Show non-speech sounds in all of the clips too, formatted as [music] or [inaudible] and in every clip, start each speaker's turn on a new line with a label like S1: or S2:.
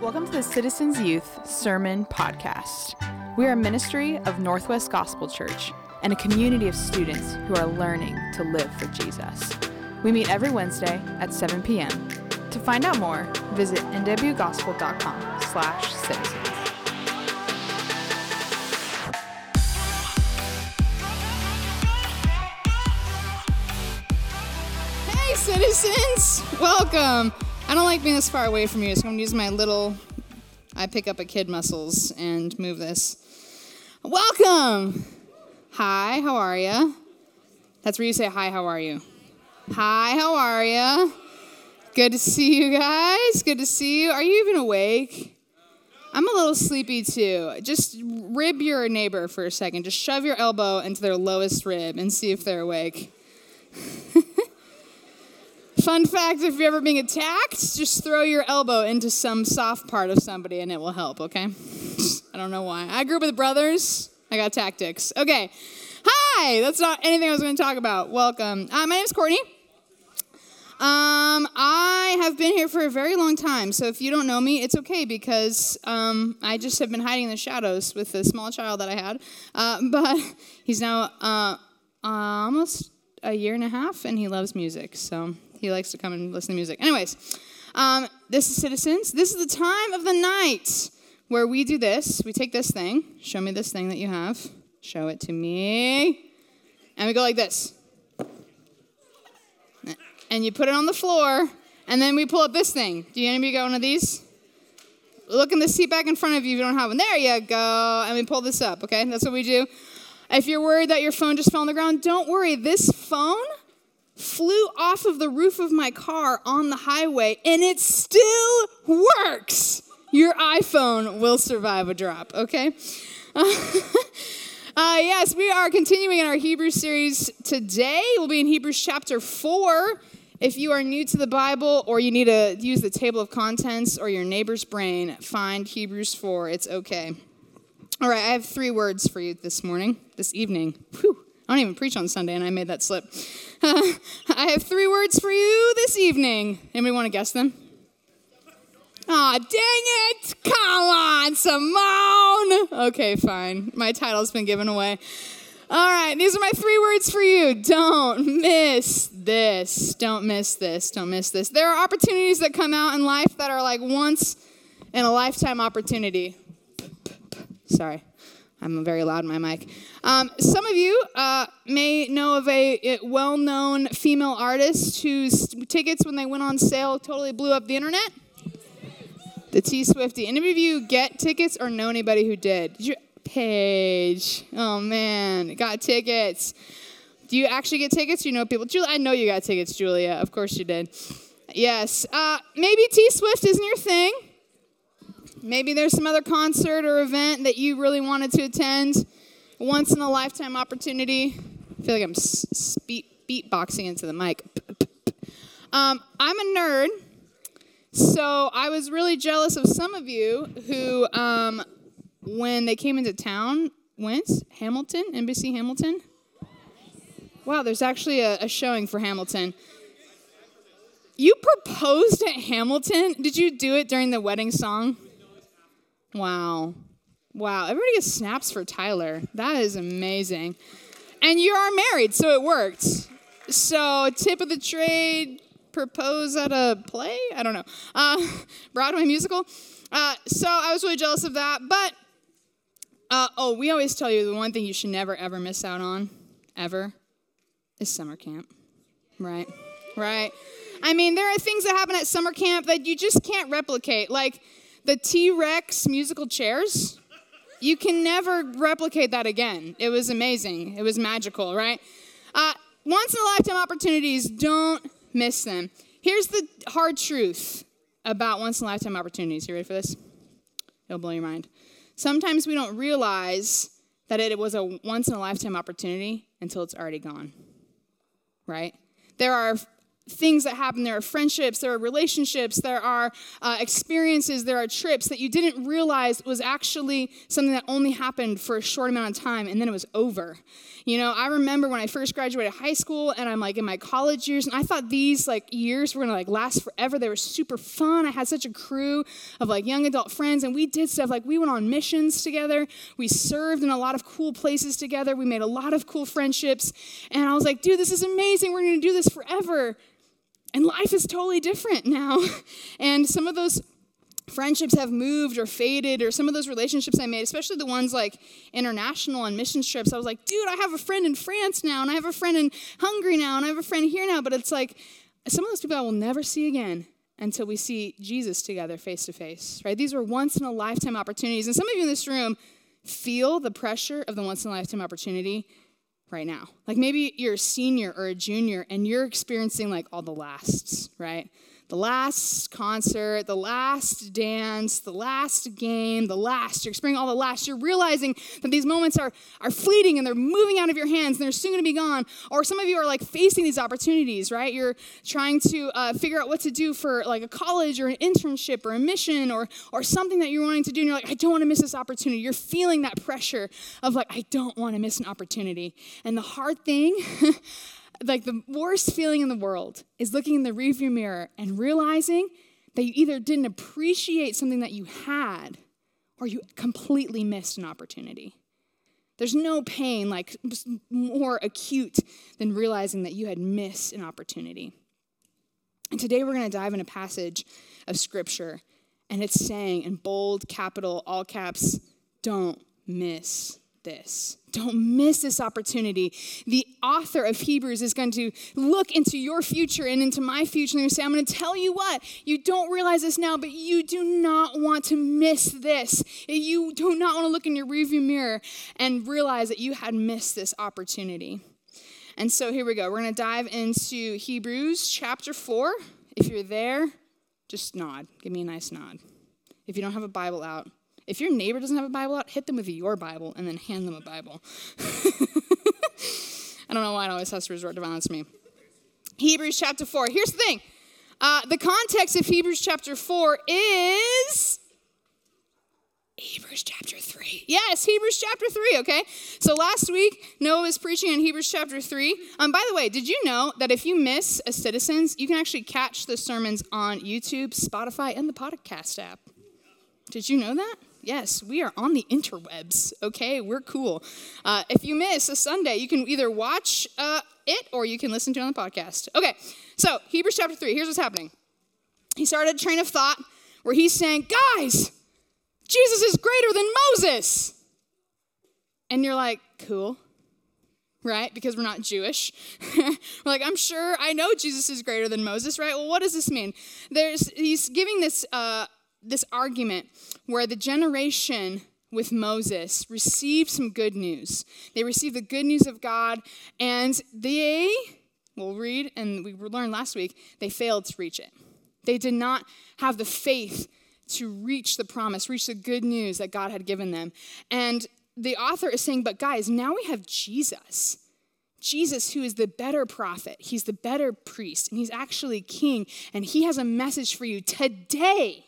S1: Welcome to the Citizens Youth Sermon Podcast. We are a ministry of Northwest Gospel Church and a community of students who are learning to live for Jesus. We meet every Wednesday at 7 p.m. To find out more, visit nwgospel.com slash citizens.
S2: Hey, citizens! Welcome. I don't like being this far away from you, so I'm to use my little I pick up a kid muscles and move this. Welcome! Hi, how are you? That's where you say, Hi, how are you? Hi, how are you? Good to see you guys. Good to see you. Are you even awake? I'm a little sleepy too. Just rib your neighbor for a second. Just shove your elbow into their lowest rib and see if they're awake. [laughs] Fun fact if you're ever being attacked, just throw your elbow into some soft part of somebody and it will help, okay? [laughs] I don't know why. I grew up with brothers, I got tactics. Okay. Hi, that's not anything I was going to talk about. Welcome. Uh, my name is Courtney. Um, I have been here for a very long time, so if you don't know me, it's okay because um, I just have been hiding in the shadows with the small child that I had. Uh, [laughs] but he's now uh, almost a year and a half, and he loves music, so he likes to come and listen to music. Anyways, um, this is Citizens. This is the time of the night where we do this. We take this thing, show me this thing that you have, show it to me, and we go like this and you put it on the floor, and then we pull up this thing. Do you anybody got one of these? Look in the seat back in front of you if you don't have one. There you go. And we pull this up, okay? That's what we do. If you're worried that your phone just fell on the ground, don't worry. This phone flew off of the roof of my car on the highway, and it still works. Your iPhone will survive a drop, okay? [laughs] Uh, yes, we are continuing in our Hebrews series today. We'll be in Hebrews chapter 4. If you are new to the Bible or you need to use the table of contents or your neighbor's brain, find Hebrews 4. It's okay. All right, I have three words for you this morning, this evening. Whew, I don't even preach on Sunday, and I made that slip. Uh, [laughs] I have three words for you this evening. Anybody want to guess them? Aw, oh, dang it! Come on, Simone! Okay, fine. My title's been given away. All right, these are my three words for you. Don't miss this. Don't miss this. Don't miss this. There are opportunities that come out in life that are like once in a lifetime opportunity. Sorry, I'm very loud in my mic. Um, some of you uh, may know of a well known female artist whose tickets, when they went on sale, totally blew up the internet. The T Swifty. Any of you get tickets or know anybody who did? Did you? Paige. Oh man, got tickets. Do you actually get tickets? You know people. Julia, I know you got tickets, Julia. Of course you did. Yes. Uh, maybe T Swift isn't your thing. Maybe there's some other concert or event that you really wanted to attend. Once in a lifetime opportunity. I feel like I'm beat, beatboxing into the mic. Um, I'm a nerd. So I was really jealous of some of you who, um, when they came into town, went Hamilton, NBC Hamilton. Wow, there's actually a, a showing for Hamilton. You proposed at Hamilton? Did you do it during the wedding song? Wow. Wow. Everybody gets snaps for Tyler. That is amazing. And you are married, so it worked. So, tip of the trade propose at a play? I don't know. Uh, [laughs] Broadway musical. Uh, so I was really jealous of that. But, uh, oh, we always tell you the one thing you should never, ever miss out on, ever, is summer camp. Right? Right? I mean, there are things that happen at summer camp that you just can't replicate. Like the T Rex musical chairs. You can never replicate that again. It was amazing. It was magical, right? Uh, once in a lifetime opportunities, don't miss them. Here's the hard truth about once in a lifetime opportunities. You ready for this? It'll blow your mind. Sometimes we don't realize that it was a once in a lifetime opportunity until it's already gone. Right? There are things that happen. There are friendships, there are relationships, there are uh, experiences, there are trips that you didn't realize was actually something that only happened for a short amount of time and then it was over. You know, I remember when I first graduated high school and I'm like in my college years and I thought these like years were gonna like last forever. They were super fun. I had such a crew of like young adult friends and we did stuff like we went on missions together. We served in a lot of cool places together. We made a lot of cool friendships. And I was like, dude, this is amazing. We're gonna do this forever. And life is totally different now. [laughs] and some of those friendships have moved or faded, or some of those relationships I made, especially the ones like international and mission trips, I was like, dude, I have a friend in France now, and I have a friend in Hungary now, and I have a friend here now. But it's like some of those people I will never see again until we see Jesus together face to face, right? These were once in a lifetime opportunities. And some of you in this room feel the pressure of the once in a lifetime opportunity right now. Like maybe you're a senior or a junior and you're experiencing like all the lasts, right? The last concert, the last dance, the last game, the last. You're experiencing all the last. You're realizing that these moments are, are fleeting and they're moving out of your hands and they're soon going to be gone. Or some of you are like facing these opportunities, right? You're trying to uh, figure out what to do for like a college or an internship or a mission or, or something that you're wanting to do. And you're like, I don't want to miss this opportunity. You're feeling that pressure of like, I don't want to miss an opportunity. And the hard thing, [laughs] like the worst feeling in the world is looking in the rearview mirror and realizing that you either didn't appreciate something that you had or you completely missed an opportunity. There's no pain like more acute than realizing that you had missed an opportunity. And today we're going to dive in a passage of scripture and it's saying in bold capital all caps don't miss this. Don't miss this opportunity. The author of Hebrews is going to look into your future and into my future and say, I'm going to tell you what, you don't realize this now, but you do not want to miss this. You do not want to look in your rearview mirror and realize that you had missed this opportunity. And so here we go. We're going to dive into Hebrews chapter 4. If you're there, just nod. Give me a nice nod. If you don't have a Bible out, if your neighbor doesn't have a Bible out, hit them with your Bible and then hand them a Bible. [laughs] I don't know why it always has to resort to violence to me. Hebrews chapter 4. Here's the thing uh, the context of Hebrews chapter 4 is. Hebrews chapter 3. Yes, Hebrews chapter 3, okay? So last week, Noah was preaching in Hebrews chapter 3. Um, by the way, did you know that if you miss a Citizens, you can actually catch the sermons on YouTube, Spotify, and the podcast app? Did you know that? Yes, we are on the interwebs, okay? We're cool. Uh, if you miss a Sunday, you can either watch uh, it or you can listen to it on the podcast. Okay, so Hebrews chapter 3, here's what's happening. He started a train of thought where he's saying, Guys, Jesus is greater than Moses. And you're like, Cool right? Because we're not Jewish. [laughs] we're like, I'm sure I know Jesus is greater than Moses, right? Well, what does this mean? There's he's giving this uh, this argument where the generation with Moses received some good news. They received the good news of God, and they, we'll read and we learned last week, they failed to reach it. They did not have the faith to reach the promise, reach the good news that God had given them. And the author is saying, but guys, now we have Jesus. Jesus, who is the better prophet, he's the better priest, and he's actually king, and he has a message for you today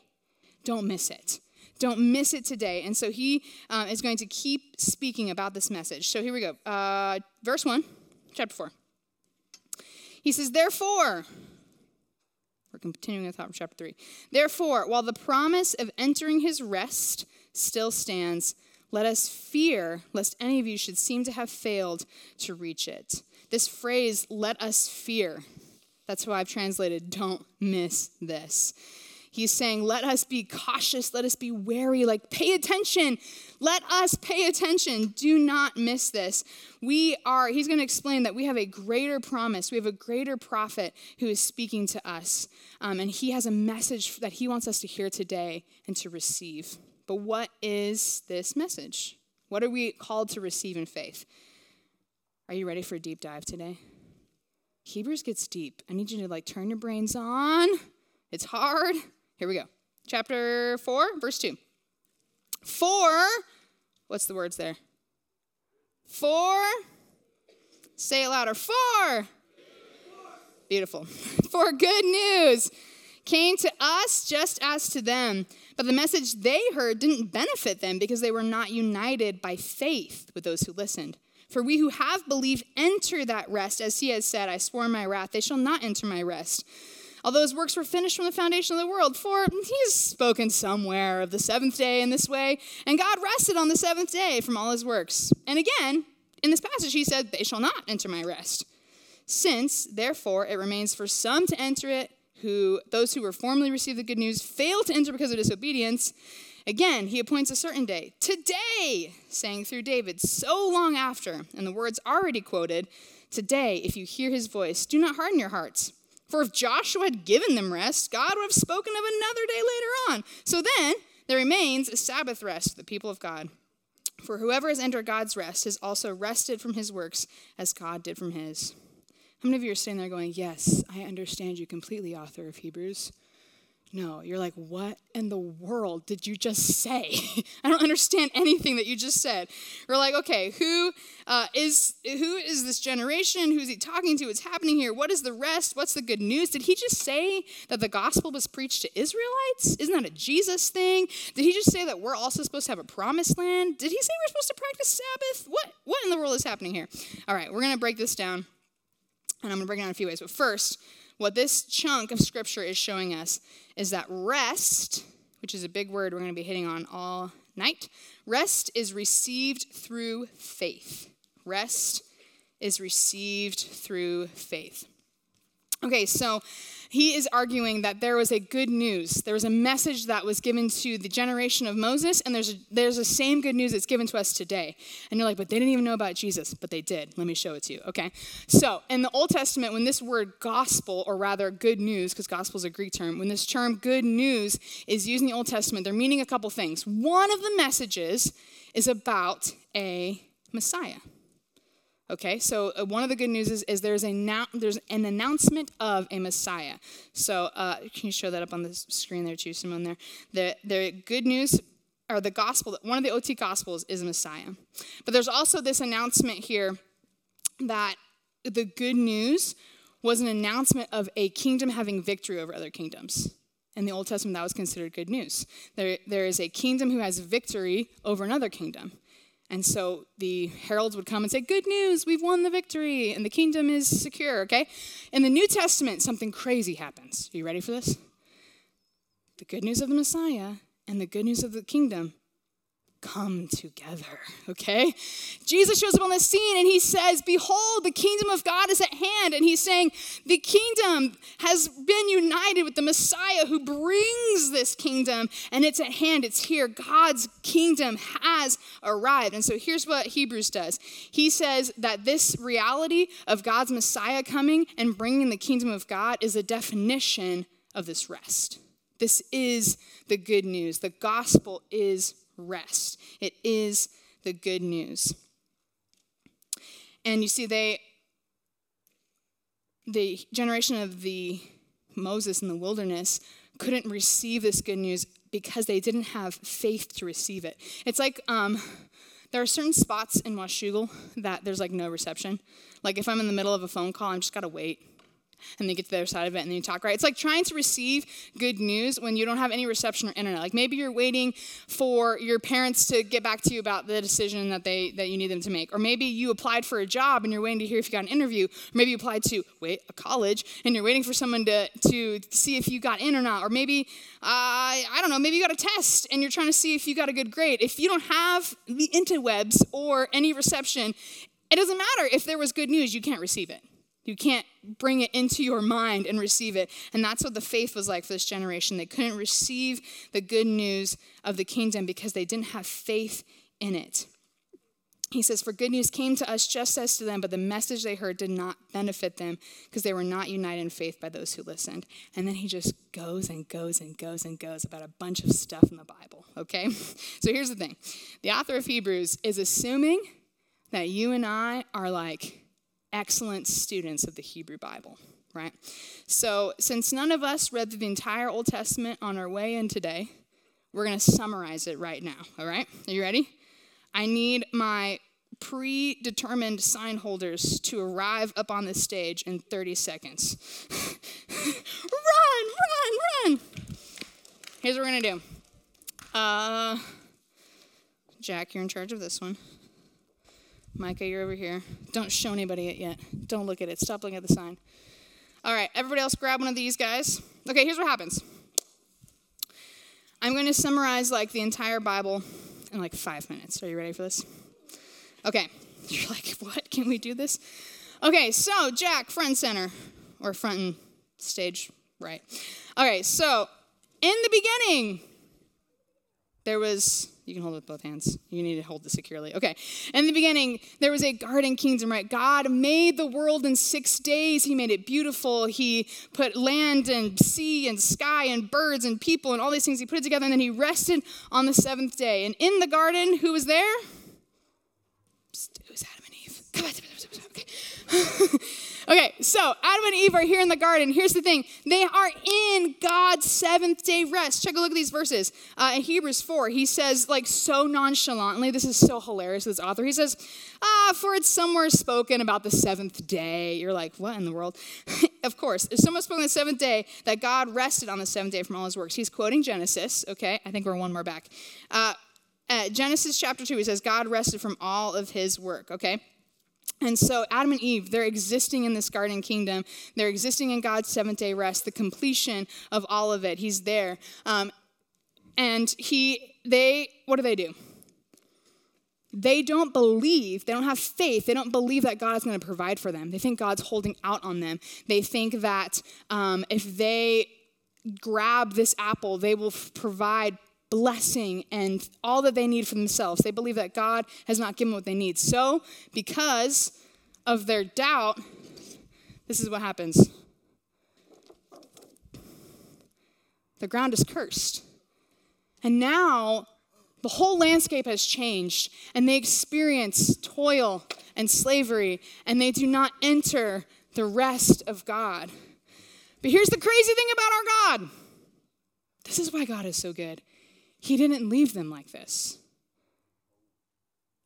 S2: don't miss it. Don't miss it today. And so he uh, is going to keep speaking about this message. So here we go. Uh, verse 1, chapter 4. He says, Therefore, we're continuing the top of chapter 3. Therefore, while the promise of entering his rest still stands, let us fear lest any of you should seem to have failed to reach it. This phrase, let us fear, that's why I've translated, don't miss this. He's saying, let us be cautious, let us be wary, like pay attention. Let us pay attention. Do not miss this. We are, he's going to explain that we have a greater promise. We have a greater prophet who is speaking to us. Um, and he has a message that he wants us to hear today and to receive. But what is this message? What are we called to receive in faith? Are you ready for a deep dive today? Hebrews gets deep. I need you to like turn your brains on. It's hard. Here we go. Chapter 4, verse 2. For, what's the words there? For, say it louder. For, Beautiful. [laughs] For good news came to us just as to them. But the message they heard didn't benefit them because they were not united by faith with those who listened. For we who have believed enter that rest, as he has said, I swore my wrath, they shall not enter my rest. Although his works were finished from the foundation of the world, for he has spoken somewhere of the seventh day in this way, and God rested on the seventh day from all his works. And again, in this passage, he said, They shall not enter my rest. Since, therefore, it remains for some to enter it, who those who were formerly received the good news failed to enter because of disobedience. Again, he appoints a certain day, today, saying through David, so long after, and the words already quoted, Today, if you hear his voice, do not harden your hearts. For if Joshua had given them rest, God would have spoken of another day later on. So then, there remains a Sabbath rest for the people of God. For whoever has entered God's rest has also rested from his works as God did from his. How many of you are sitting there going, Yes, I understand you completely, author of Hebrews? No, you're like, what in the world did you just say? [laughs] I don't understand anything that you just said. We're like, okay, who uh, is who is this generation? Who's he talking to? What's happening here? What is the rest? What's the good news? Did he just say that the gospel was preached to Israelites? Isn't that a Jesus thing? Did he just say that we're also supposed to have a promised land? Did he say we're supposed to practice Sabbath? What what in the world is happening here? All right, we're gonna break this down, and I'm gonna break it down in a few ways. But first, what this chunk of scripture is showing us is that rest, which is a big word we're going to be hitting on all night, rest is received through faith. Rest is received through faith. Okay, so he is arguing that there was a good news. There was a message that was given to the generation of Moses, and there's a, there's the same good news that's given to us today. And you're like, but they didn't even know about Jesus. But they did. Let me show it to you, okay? So, in the Old Testament, when this word gospel, or rather good news, because gospel is a Greek term, when this term good news is used in the Old Testament, they're meaning a couple things. One of the messages is about a Messiah. Okay, so uh, one of the good news is, is there's, a now, there's an announcement of a Messiah. So uh, can you show that up on the screen there too, Simone? There, the the good news or the gospel. One of the OT gospels is a Messiah, but there's also this announcement here that the good news was an announcement of a kingdom having victory over other kingdoms. In the Old Testament, that was considered good news. There, there is a kingdom who has victory over another kingdom. And so the heralds would come and say, Good news, we've won the victory, and the kingdom is secure, okay? In the New Testament, something crazy happens. Are you ready for this? The good news of the Messiah and the good news of the kingdom come together, okay? Jesus shows up on the scene and he says, Behold, the kingdom of God is at hand. And he's saying, The kingdom has been united with the Messiah who brings this kingdom, and it's at hand, it's here. God's kingdom has arrived. And so here's what Hebrews does He says that this reality of God's Messiah coming and bringing the kingdom of God is a definition of this rest. This is the good news. The gospel is rest. It is the good news. And you see, they, the generation of the Moses in the wilderness couldn't receive this good news because they didn't have faith to receive it. It's like um, there are certain spots in Washougal that there's like no reception. Like if I'm in the middle of a phone call, I'm just gotta wait and then get to the other side of it and then you talk right? It's like trying to receive good news when you don't have any reception or internet. Like maybe you're waiting for your parents to get back to you about the decision that they that you need them to make. Or maybe you applied for a job and you're waiting to hear if you got an interview. Or maybe you applied to wait a college and you're waiting for someone to to see if you got in or not. Or maybe uh, i don't know maybe you got a test and you're trying to see if you got a good grade. If you don't have the interwebs or any reception it doesn't matter. If there was good news you can't receive it you can't bring it into your mind and receive it. And that's what the faith was like for this generation. They couldn't receive the good news of the kingdom because they didn't have faith in it. He says, For good news came to us just as to them, but the message they heard did not benefit them because they were not united in faith by those who listened. And then he just goes and goes and goes and goes about a bunch of stuff in the Bible, okay? [laughs] So here's the thing the author of Hebrews is assuming that you and I are like excellent students of the Hebrew Bible, right? So, since none of us read the entire Old Testament on our way in today, we're going to summarize it right now, all right? Are you ready? I need my predetermined sign holders to arrive up on the stage in 30 seconds. [laughs] run, run, run. Here's what we're going to do. Uh, Jack, you're in charge of this one. Micah, you're over here. Don't show anybody it yet. Don't look at it. Stop looking at the sign. All right, everybody else grab one of these guys. Okay, here's what happens. I'm going to summarize like the entire Bible in like five minutes. Are you ready for this? Okay. [laughs] You're like, what? Can we do this? Okay, so Jack, front center, or front and stage right. Okay, so in the beginning, there was you can hold it with both hands. You need to hold it securely. Okay. In the beginning, there was a garden kingdom, right? God made the world in six days. He made it beautiful. He put land and sea and sky and birds and people and all these things. He put it together and then he rested on the seventh day. And in the garden, who was there? It was Adam and Eve. Come on. [laughs] Okay. Okay, so Adam and Eve are here in the garden. Here's the thing they are in God's seventh day rest. Check a look at these verses. Uh, in Hebrews 4, he says, like so nonchalantly, this is so hilarious, this author. He says, Ah, for it's somewhere spoken about the seventh day. You're like, what in the world? [laughs] of course, there's somewhere spoken the seventh day that God rested on the seventh day from all his works. He's quoting Genesis, okay? I think we're one more back. Uh, Genesis chapter 2, he says, God rested from all of his work, okay? And so Adam and Eve, they're existing in this garden kingdom. They're existing in God's seventh day rest, the completion of all of it. He's there. Um, and he, they, what do they do? They don't believe, they don't have faith, they don't believe that God is going to provide for them. They think God's holding out on them. They think that um, if they grab this apple, they will provide blessing and all that they need for themselves. They believe that God has not given what they need. So, because of their doubt, this is what happens the ground is cursed. And now the whole landscape has changed, and they experience toil and slavery, and they do not enter the rest of God. But here's the crazy thing about our God this is why God is so good. He didn't leave them like this.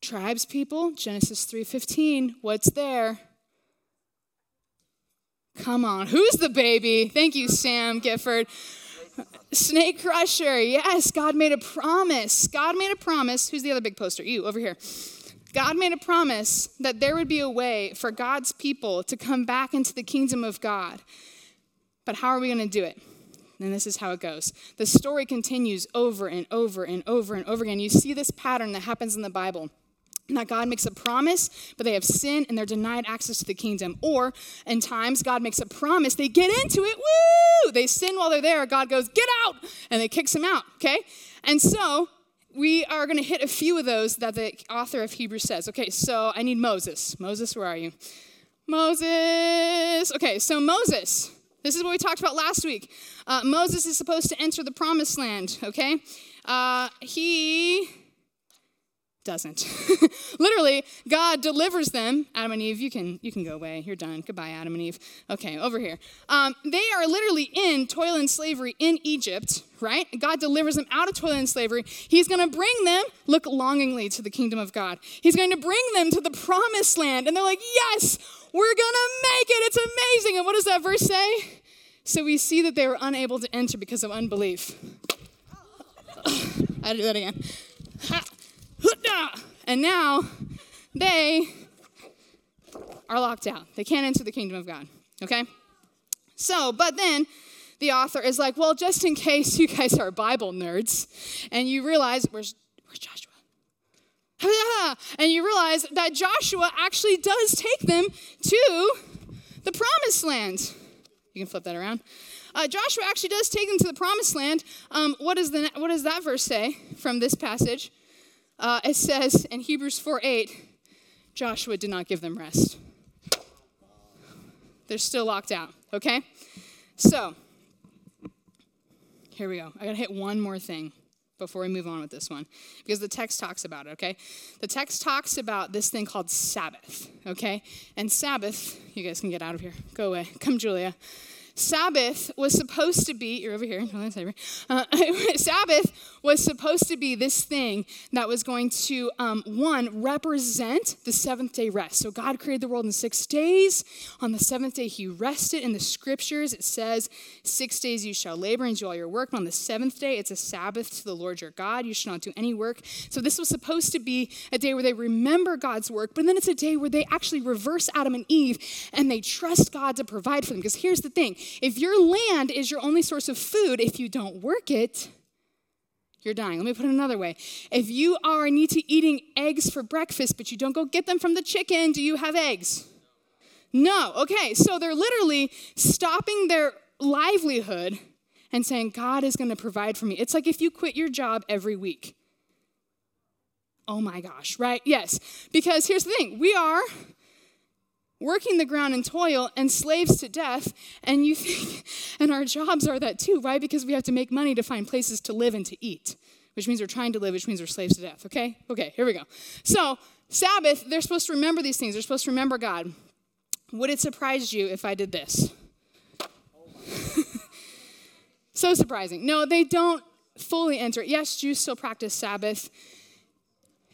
S2: Tribes people, Genesis 3:15, what's there? Come on, who's the baby? Thank you, Sam Gifford. Snake crusher. Yes, God made a promise. God made a promise. Who's the other big poster? You over here. God made a promise that there would be a way for God's people to come back into the kingdom of God. But how are we going to do it? And this is how it goes. The story continues over and over and over and over again. You see this pattern that happens in the Bible that God makes a promise, but they have sin and they're denied access to the kingdom. Or in times, God makes a promise, they get into it, woo! They sin while they're there. God goes, get out! And they kicks them out, okay? And so we are going to hit a few of those that the author of Hebrews says. Okay, so I need Moses. Moses, where are you? Moses. Okay, so Moses. This is what we talked about last week. Uh, Moses is supposed to enter the promised land, okay? Uh, he doesn't. [laughs] Literally, God delivers them. Adam and Eve, you can you can go away. You're done. Goodbye, Adam and Eve. Okay, over here. Um, they are literally in toil and slavery in Egypt, right? God delivers them out of toil and slavery. He's going to bring them, look longingly to the kingdom of God. He's going to bring them to the promised land, and they're like, yes, we're going to make it. It's amazing. And what does that verse say? So we see that they were unable to enter because of unbelief. I do that again. And now they are locked out. They can't enter the kingdom of God. Okay? So, but then the author is like, well, just in case you guys are Bible nerds and you realize, where's, where's Joshua? And you realize that Joshua actually does take them to the promised land. You can flip that around. Uh, Joshua actually does take them to the promised land. Um, what, is the, what does that verse say from this passage? Uh, it says in Hebrews 4 8, Joshua did not give them rest. They're still locked out, okay? So, here we go. I gotta hit one more thing before we move on with this one because the text talks about it, okay? The text talks about this thing called Sabbath, okay? And Sabbath, you guys can get out of here. Go away. Come, Julia. Sabbath was supposed to be, you're over here, [laughs] uh, [laughs] Sabbath was supposed to be this thing that was going to, um, one, represent the seventh day rest. So God created the world in six days. On the seventh day, he rested. In the scriptures, it says, Six days you shall labor and do all your work. But on the seventh day, it's a Sabbath to the Lord your God. You shall not do any work. So this was supposed to be a day where they remember God's work, but then it's a day where they actually reverse Adam and Eve and they trust God to provide for them. Because here's the thing if your land is your only source of food, if you don't work it, you're dying. Let me put it another way. If you are need to eating eggs for breakfast, but you don't go get them from the chicken, do you have eggs? No. Okay, so they're literally stopping their livelihood and saying, God is going to provide for me. It's like if you quit your job every week. Oh my gosh, right? Yes. Because here's the thing we are working the ground in toil and slaves to death, and you think, [laughs] and our jobs are that too, right? Because we have to make money to find places to live and to eat, which means we're trying to live, which means we're slaves to death, okay? Okay, here we go. So, Sabbath, they're supposed to remember these things, they're supposed to remember God. Would it surprise you if I did this? [laughs] so surprising. No, they don't fully enter it. Yes, Jews still practice Sabbath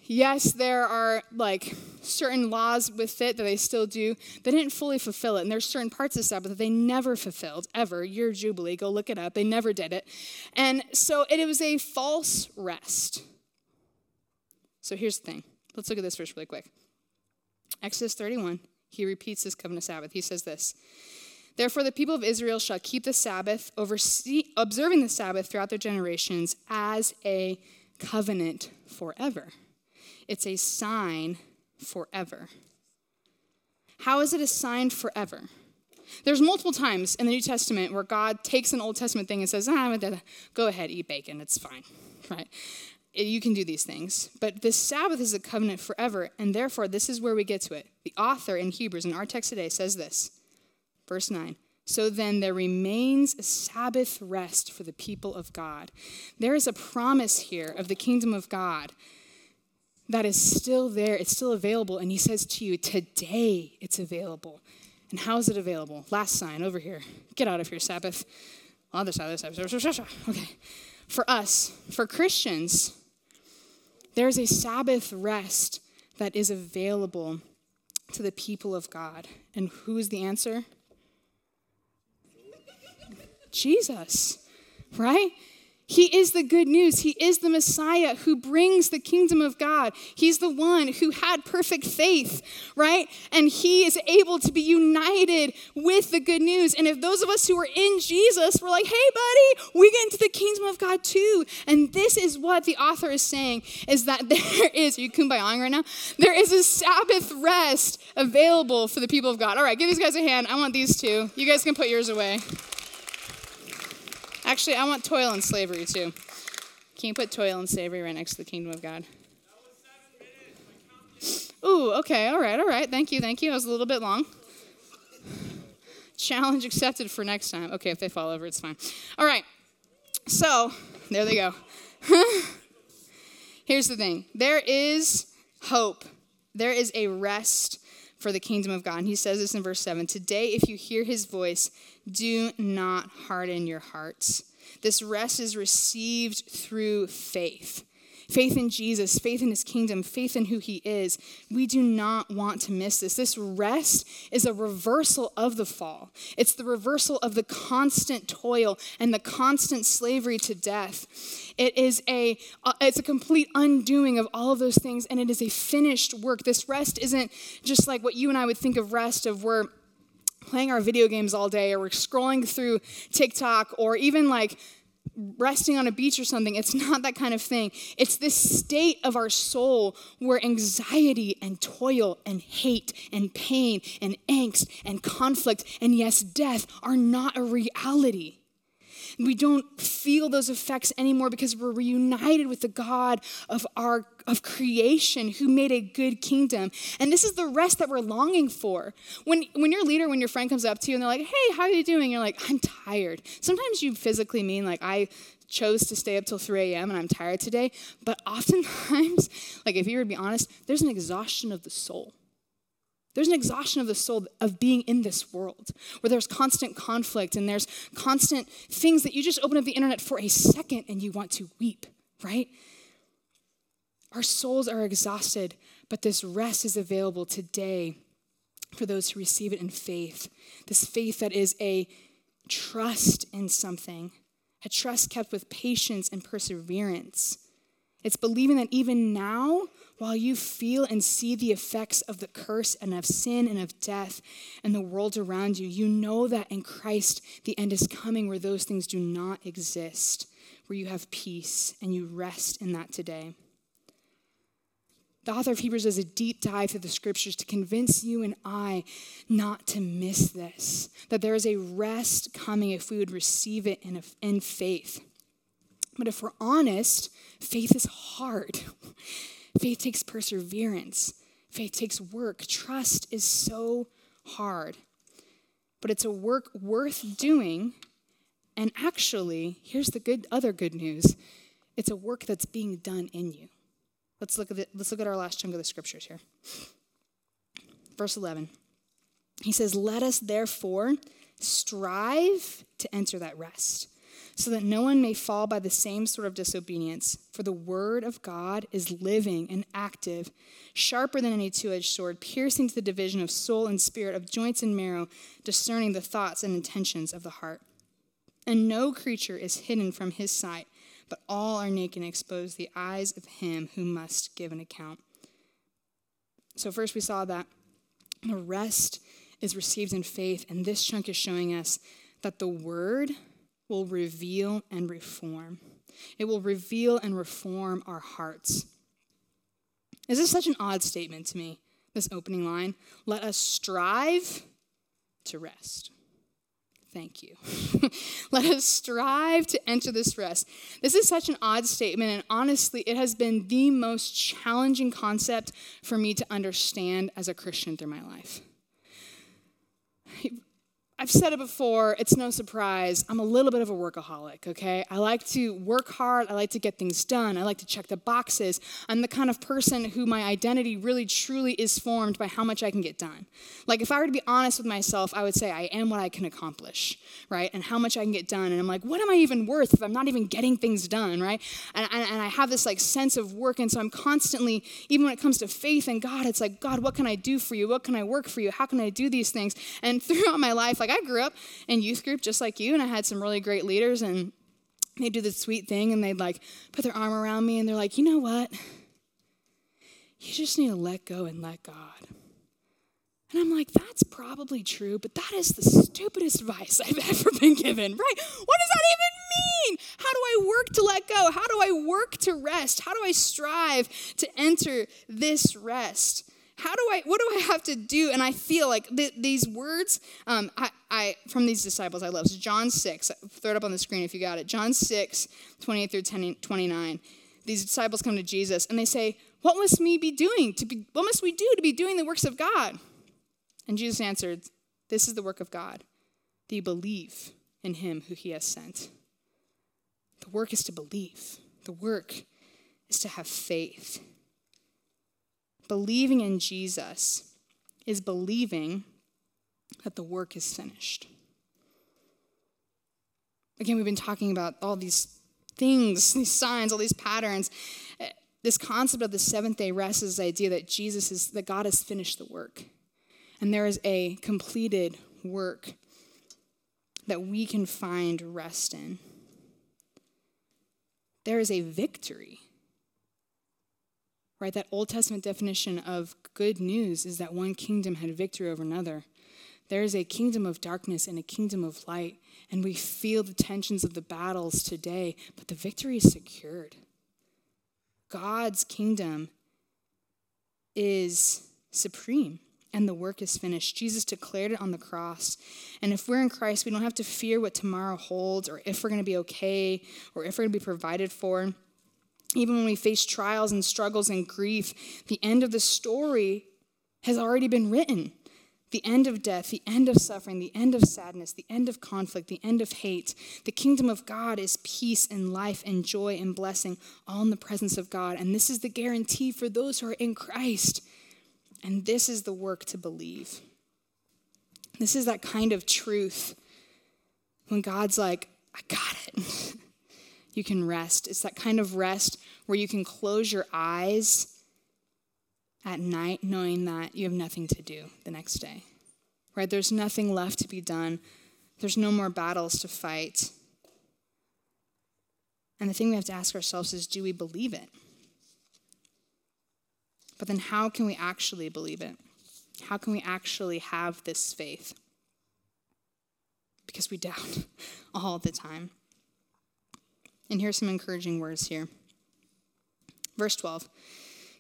S2: yes, there are like certain laws with it that they still do. They didn't fully fulfill it. And there's certain parts of Sabbath that they never fulfilled, ever. Year Jubilee, go look it up. They never did it. And so it was a false rest. So here's the thing. Let's look at this verse really quick. Exodus 31, he repeats this covenant Sabbath. He says this. Therefore, the people of Israel shall keep the Sabbath, oversee, observing the Sabbath throughout their generations as a covenant forever it's a sign forever. How is it a sign forever? There's multiple times in the New Testament where God takes an Old Testament thing and says, ah, go ahead, eat bacon, it's fine, right? You can do these things. But the Sabbath is a covenant forever, and therefore, this is where we get to it. The author in Hebrews, in our text today, says this, verse 9. So then there remains a Sabbath rest for the people of God. There is a promise here of the kingdom of God that is still there, it's still available. And he says to you, today it's available. And how is it available? Last sign over here. Get out of here, Sabbath. Other side, other side. Okay. For us, for Christians, there's a Sabbath rest that is available to the people of God. And who is the answer? Jesus, right? He is the good news. He is the Messiah who brings the kingdom of God. He's the one who had perfect faith, right? And he is able to be united with the good news. And if those of us who are in Jesus, we're like, hey, buddy, we get into the kingdom of God too. And this is what the author is saying is that [laughs] there is, are you kumbayaing right now? There is a Sabbath rest available for the people of God. All right, give these guys a hand. I want these two. You guys can put yours away. Actually, I want toil and slavery too. Can you put toil and slavery right next to the kingdom of God? Ooh, okay, all right, all right. Thank you, thank you. That was a little bit long. Challenge accepted for next time. Okay, if they fall over, it's fine. All right, so there they go. [laughs] Here's the thing there is hope, there is a rest for the kingdom of God. And he says this in verse 7 Today, if you hear his voice, do not harden your hearts. This rest is received through faith. Faith in Jesus, faith in his kingdom, faith in who he is. We do not want to miss this. This rest is a reversal of the fall. It's the reversal of the constant toil and the constant slavery to death. It is a uh, it's a complete undoing of all of those things and it is a finished work. This rest isn't just like what you and I would think of rest of where playing our video games all day or we're scrolling through TikTok or even like resting on a beach or something. It's not that kind of thing. It's this state of our soul where anxiety and toil and hate and pain and angst and conflict and yes, death are not a reality. We don't feel those effects anymore because we're reunited with the God of our of creation who made a good kingdom. And this is the rest that we're longing for. When when your leader, when your friend comes up to you and they're like, "Hey, how are you doing?" You're like, "I'm tired." Sometimes you physically mean like I chose to stay up till 3 a.m. and I'm tired today. But oftentimes, [laughs] like if you were to be honest, there's an exhaustion of the soul. There's an exhaustion of the soul of being in this world where there's constant conflict and there's constant things that you just open up the internet for a second and you want to weep, right? Our souls are exhausted, but this rest is available today for those who receive it in faith. This faith that is a trust in something, a trust kept with patience and perseverance. It's believing that even now, while you feel and see the effects of the curse and of sin and of death and the world around you, you know that in Christ the end is coming where those things do not exist, where you have peace and you rest in that today. The author of Hebrews does a deep dive through the scriptures to convince you and I not to miss this, that there is a rest coming if we would receive it in, in faith. But if we're honest, faith is hard. [laughs] Faith takes perseverance, faith takes work. Trust is so hard. But it's a work worth doing. And actually, here's the good other good news. It's a work that's being done in you. Let's look at let's look at our last chunk of the scriptures here. Verse 11. He says, "Let us therefore strive to enter that rest." So that no one may fall by the same sort of disobedience. For the word of God is living and active, sharper than any two edged sword, piercing to the division of soul and spirit, of joints and marrow, discerning the thoughts and intentions of the heart. And no creature is hidden from his sight but all are naked and exposed the eyes of him who must give an account. So, first we saw that the rest is received in faith, and this chunk is showing us that the word will reveal and reform. It will reveal and reform our hearts. Is this such an odd statement to me, this opening line? Let us strive to rest. Thank you. [laughs] Let us strive to enter this rest. This is such an odd statement, and honestly, it has been the most challenging concept for me to understand as a Christian through my life. I've said it before, it's no surprise. I'm a little bit of a workaholic, okay? I like to work hard, I like to get things done, I like to check the boxes. I'm the kind of person who my identity really truly is formed by how much I can get done. Like, if I were to be honest with myself, I would say I am what I can accomplish, right? And how much I can get done. And I'm like, what am I even worth if I'm not even getting things done, right? And, and, and I have this like sense of work, and so I'm constantly, even when it comes to faith and God, it's like, God, what can I do for you? What can I work for you? How can I do these things? And [laughs] throughout my life, like, like I grew up in youth group just like you, and I had some really great leaders, and they'd do this sweet thing, and they'd like put their arm around me, and they're like, you know what? You just need to let go and let God. And I'm like, that's probably true, but that is the stupidest advice [laughs] I've ever been given, right? What does that even mean? How do I work to let go? How do I work to rest? How do I strive to enter this rest? How do I, what do I have to do? And I feel like th- these words, um, I, I, from these disciples I love. So John 6, throw it up on the screen if you got it. John 6, 28 through 10, 29. These disciples come to Jesus and they say, what must we be doing to be, what must we do to be doing the works of God? And Jesus answered, this is the work of God, that you believe in him who he has sent. The work is to believe. The work is to have faith. Believing in Jesus is believing that the work is finished. Again, we've been talking about all these things, [laughs] these signs, all these patterns. This concept of the seventh day rest is the idea that Jesus is, that God has finished the work. And there is a completed work that we can find rest in. There is a victory right? That Old Testament definition of good news is that one kingdom had victory over another. There is a kingdom of darkness and a kingdom of light, and we feel the tensions of the battles today, but the victory is secured. God's kingdom is supreme and the work is finished. Jesus declared it on the cross. And if we're in Christ, we don't have to fear what tomorrow holds or if we're going to be okay or if we're going to be provided for. Even when we face trials and struggles and grief, the end of the story has already been written. The end of death, the end of suffering, the end of sadness, the end of conflict, the end of hate. The kingdom of God is peace and life and joy and blessing, all in the presence of God. And this is the guarantee for those who are in Christ. And this is the work to believe. This is that kind of truth when God's like, I got it. [laughs] you can rest. It's that kind of rest where you can close your eyes at night knowing that you have nothing to do the next day. Right? There's nothing left to be done. There's no more battles to fight. And the thing we have to ask ourselves is do we believe it? But then how can we actually believe it? How can we actually have this faith? Because we doubt [laughs] all the time. And here's some encouraging words here. Verse 12.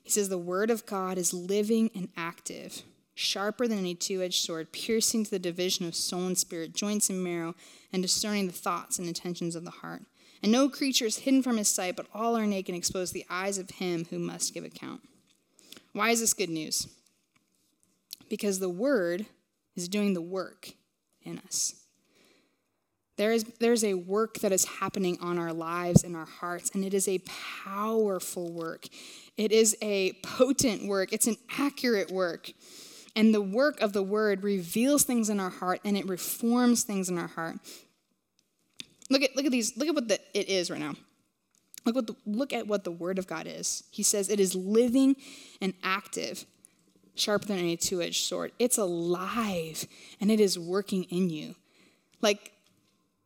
S2: He says, The word of God is living and active, sharper than any two edged sword, piercing to the division of soul and spirit, joints and marrow, and discerning the thoughts and intentions of the heart. And no creature is hidden from his sight, but all are naked and exposed to the eyes of him who must give account. Why is this good news? Because the word is doing the work in us. There is there's a work that is happening on our lives and our hearts, and it is a powerful work. It is a potent work. It's an accurate work. And the work of the word reveals things in our heart and it reforms things in our heart. Look at look at these. Look at what the, it is right now. Look what the, look at what the word of God is. He says it is living and active, sharper than any two-edged sword. It's alive and it is working in you. Like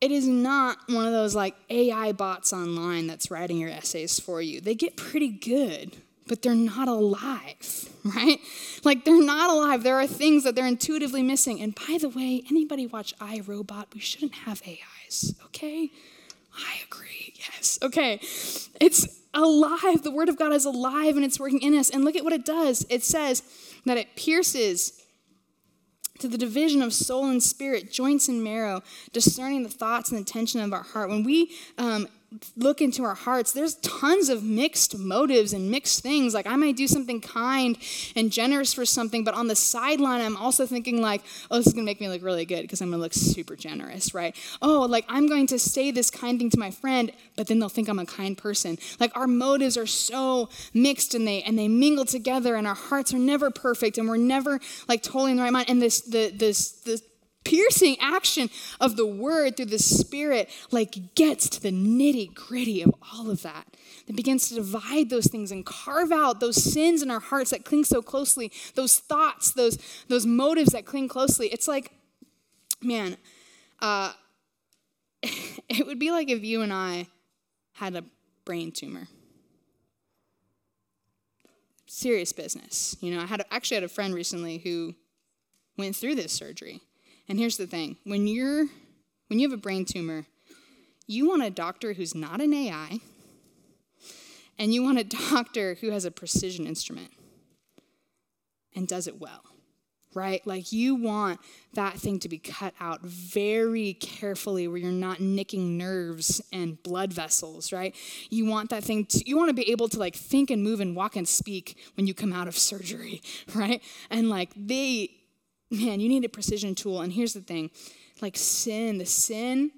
S2: it is not one of those like AI bots online that's writing your essays for you. They get pretty good, but they're not alive, [laughs] right? Like they're not alive. There are things that they're intuitively missing. And by the way, anybody watch iRobot? We shouldn't have AIs, okay? I agree. Yes. Okay. It's alive. The word of God is alive and it's working in us. And look at what it does. It says that it pierces to the division of soul and spirit, joints and marrow, discerning the thoughts and intention of our heart. When we um, look into our hearts, there's tons of mixed motives and mixed things. Like I might do something kind and generous for something, but on the sideline, I'm also thinking like, oh, this is gonna make me look really good because I'm gonna look super generous, right? Oh, like I'm going to say this kind thing to my friend, but then they'll think I'm a kind person. Like our motives are so mixed and they and they mingle together, and our hearts are never perfect, and we're never like totally in the right mind. And this the this this piercing action of the word through the spirit like gets to the nitty gritty of all of that. That begins to divide those things and carve out those sins in our hearts that cling so closely those thoughts those those motives that cling closely. It's like man uh, [laughs] it would be like if you and i had a brain tumor. Serious business you know? I had actually had a friend recently who went through this surgery and here's the thing when you're when you have a brain tumor, you want a doctor who's not an AI, and you want a [laughs] doctor who has a precision instrument and does it well, right? Like you want that thing to be cut out very carefully where you're not nicking nerves and blood vessels, right? You want that thing to, you want to be able to like think and move and walk and speak when you come out of [laughs] surgery, right? And like they man, you need a precision tool. And here's the thing like sin, the sin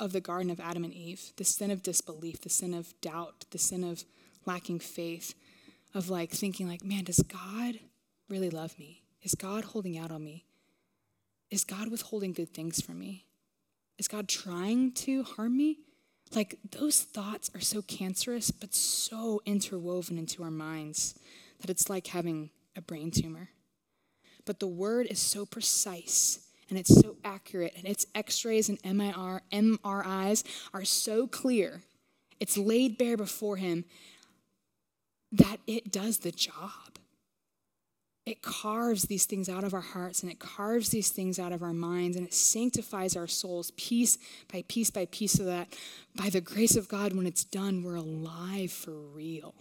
S2: of the Garden of Adam and Eve, the sin of disbelief, the sin of doubt, the sin of lacking faith, of like thinking like, man, does God really love me? Is God holding out on me? Is God withholding good things from me? Is God trying to harm me? Like those thoughts are so cancerous, but so interwoven into our minds that it's like having a brain tumor but the word is so precise and it's so accurate and its x-rays and MIR, MRIs are so clear. It's laid bare before him that it does the job. It carves these things out of our hearts and it carves these things out of our minds and it sanctifies our souls piece by piece by piece so that by the grace of God, when it's done, we're alive for real.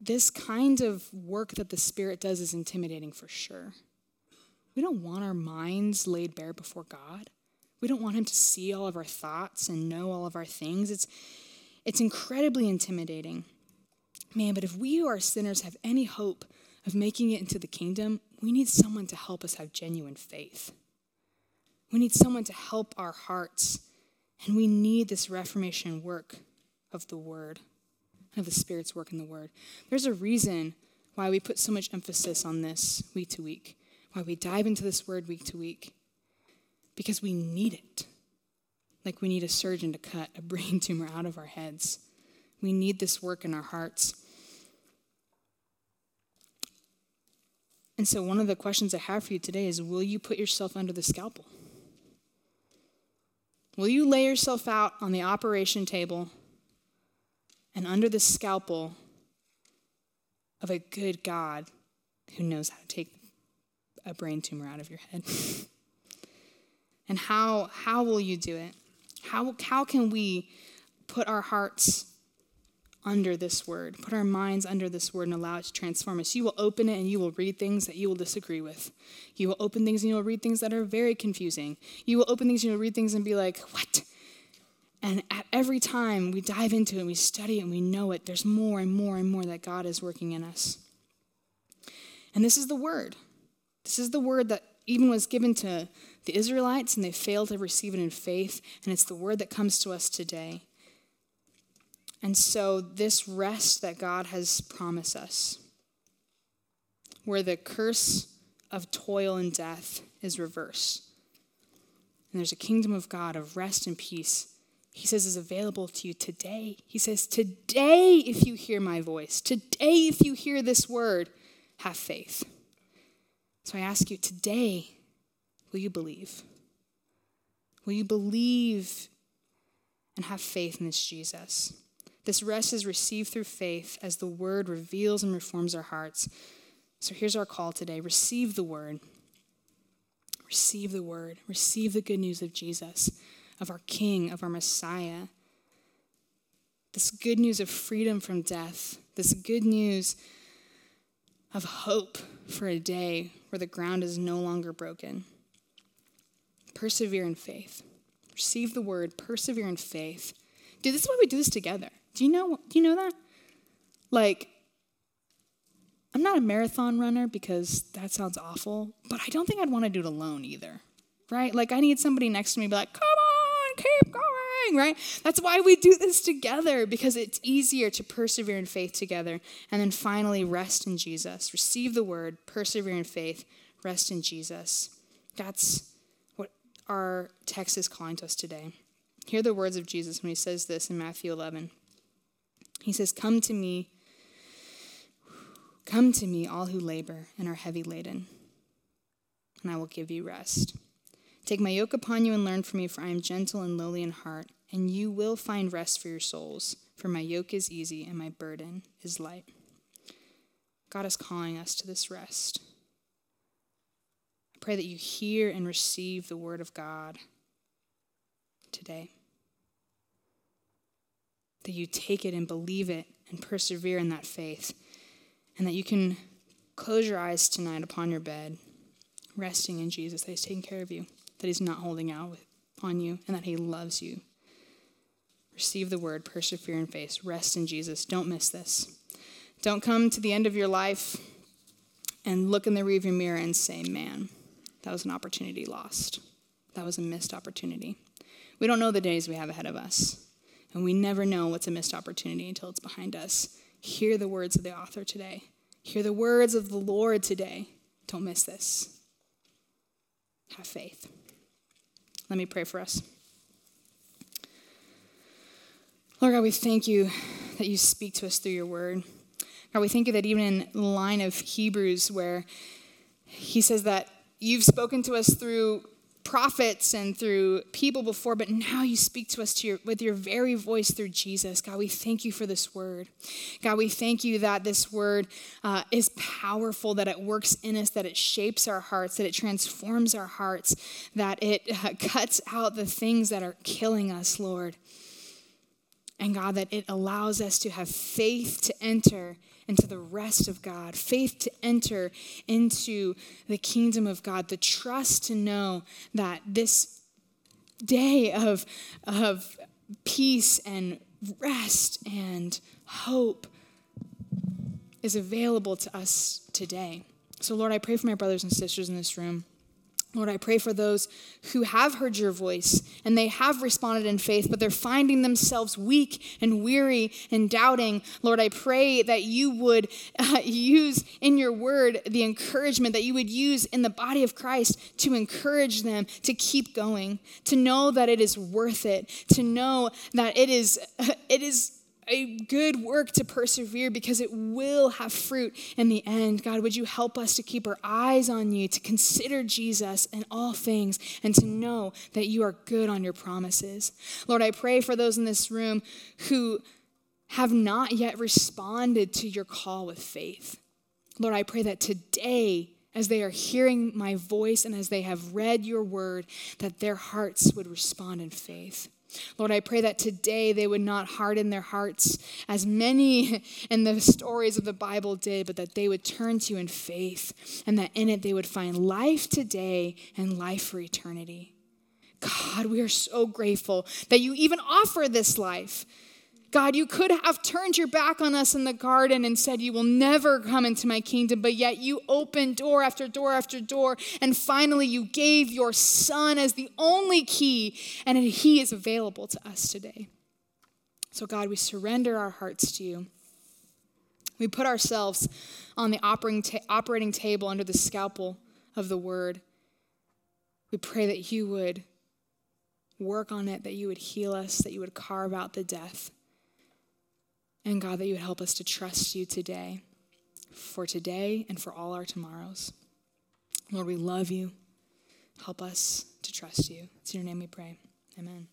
S2: This kind of work that the Spirit does is intimidating for sure. We don't want our minds laid bare before God. We don't want Him to see all of our thoughts and know all of our things. It's, it's incredibly intimidating. Man, but if we who are sinners have any hope of making it into the kingdom, we need someone to help us have genuine faith. We need someone to help our hearts, and we need this reformation work of the Word. Of the Spirit's work in the Word. There's a reason why we put so much emphasis on this week to week, why we dive into this Word week to week, because we need it. Like we need a surgeon to cut a [laughs] brain tumor out of our heads. We need this work in our hearts. And so, one of the questions I have for you today is Will you put yourself under the scalpel? Will you lay yourself out on the operation table and under the scalpel of a good God who knows how to take a brain tumor out of your head? [laughs] and how, how will you do it? How, how can we put our hearts under this word, put our minds under this word, and allow it to transform us. You will open it and you will read things that you will disagree with. You will open things and you will read things that are very confusing. You will open things and you'll read things and be like, what? And at every time we dive into it and we study it and we know it, there's more and more and more that God is working in us. And this is the word. This is the word that even was given to the Israelites and they failed to receive it in faith. And it's the word that comes to us today. And so, this rest that God has promised us, where the curse of toil and death is reversed, and there's a kingdom of God of rest and peace, he says is available to you today. He says, Today, if you hear my voice, today, if you hear this word, have faith. So I ask you, today, will you believe? Will you believe and have faith in this Jesus? This rest is received through faith as the word reveals and reforms our hearts. So here's our call today receive the word. Receive the word. Receive the good news of Jesus, of our King, of our Messiah. This good news of freedom from death. This good news of hope for a day where the ground is no longer broken. Persevere in faith. Receive the word, persevere in faith. Dude, this is why we do this together. Do you know do you know that? Like I'm not a marathon runner because that sounds awful, but I don't think I'd want to do it alone either. Right? Like I need somebody next to me be like, "Come on, keep going." Right? That's why we do this together because it's easier to persevere in faith together and then finally rest in Jesus. Receive the word, persevere in faith, rest in Jesus. That's what our text is calling to us today. Hear the words of Jesus when he says this in Matthew 11. He says, Come to me, come to me, all who labor and are heavy laden, and I will give you rest. Take my yoke upon you and learn from me, for I am gentle and lowly in heart, and you will find rest for your souls. For my yoke is easy and my burden is light. God is calling us to this rest. I pray that you hear and receive the word of God today that you take it and believe it and persevere in that faith, and that you can close your eyes tonight upon your bed, resting in Jesus, that He's taking care of you, that He's not holding out on you, and that He loves you. Receive the word, persevere in faith, rest in Jesus. Don't miss this. Don't come to the end of your life and look in the rearview mirror and say, man, that was an opportunity lost. That was a missed opportunity. We don't know the days we have ahead of us. And we never know what's a missed opportunity until it's behind us. Hear the words of the author today. Hear the words of the Lord today. Don't miss this. Have faith. Let me pray for us. Lord God, we thank you that you speak to us through your word. God, we thank you that even in the line of Hebrews where he says that you've spoken to us through prophets and through people before, but now you speak to us to your, with your very voice through Jesus. God, we thank you for this word. God, we thank you that this word uh, is powerful, that it works in us, that it shapes our hearts, that it transforms our hearts, that it uh, [laughs] cuts out the things that are killing us, Lord. And God, that it allows us to have faith to enter into the rest of God, faith to enter into the kingdom of God, the trust to know that this day of, of peace and rest and hope is available to us today. So, Lord, I pray for my brothers and sisters in this room Lord, I pray for those who have heard your voice and they have responded in faith, but they're finding themselves weak and weary and doubting. Lord, I pray that you would [laughs] uh, use in your word the encouragement that you would use in the body of Christ to encourage them to keep going, to know that it is worth it, to know that it is, [laughs] it is a good work to persevere because it will have fruit in the end. God, would you help us to keep our eyes on you, to consider Jesus in all things, and to know that you are good on your promises? Lord, I pray for those in this room who have not yet responded to your call with faith. Lord, I pray that today, as they are hearing my voice and as they have read your word, that their hearts would respond in faith. Lord, I pray that today they would not harden their hearts as many [laughs] in the stories of the Bible did, but that they would turn to you in faith and that in it they would find life today and life for eternity. God, we are so grateful that you even offer this life. God, you could have turned your back on us in the garden and said, You will never come into my kingdom, but yet you opened door after door after door. And finally, you gave your son as the only key, and he is available to us today. So, God, we surrender our hearts to you. We put ourselves on the operating, ta- operating table under the scalpel of the word. We pray that you would work on it, that you would heal us, that you would carve out the death. And God, that you would help us to trust you today, for today and for all our tomorrows. Lord, we love you. Help us to trust you. It's in your name we pray. Amen.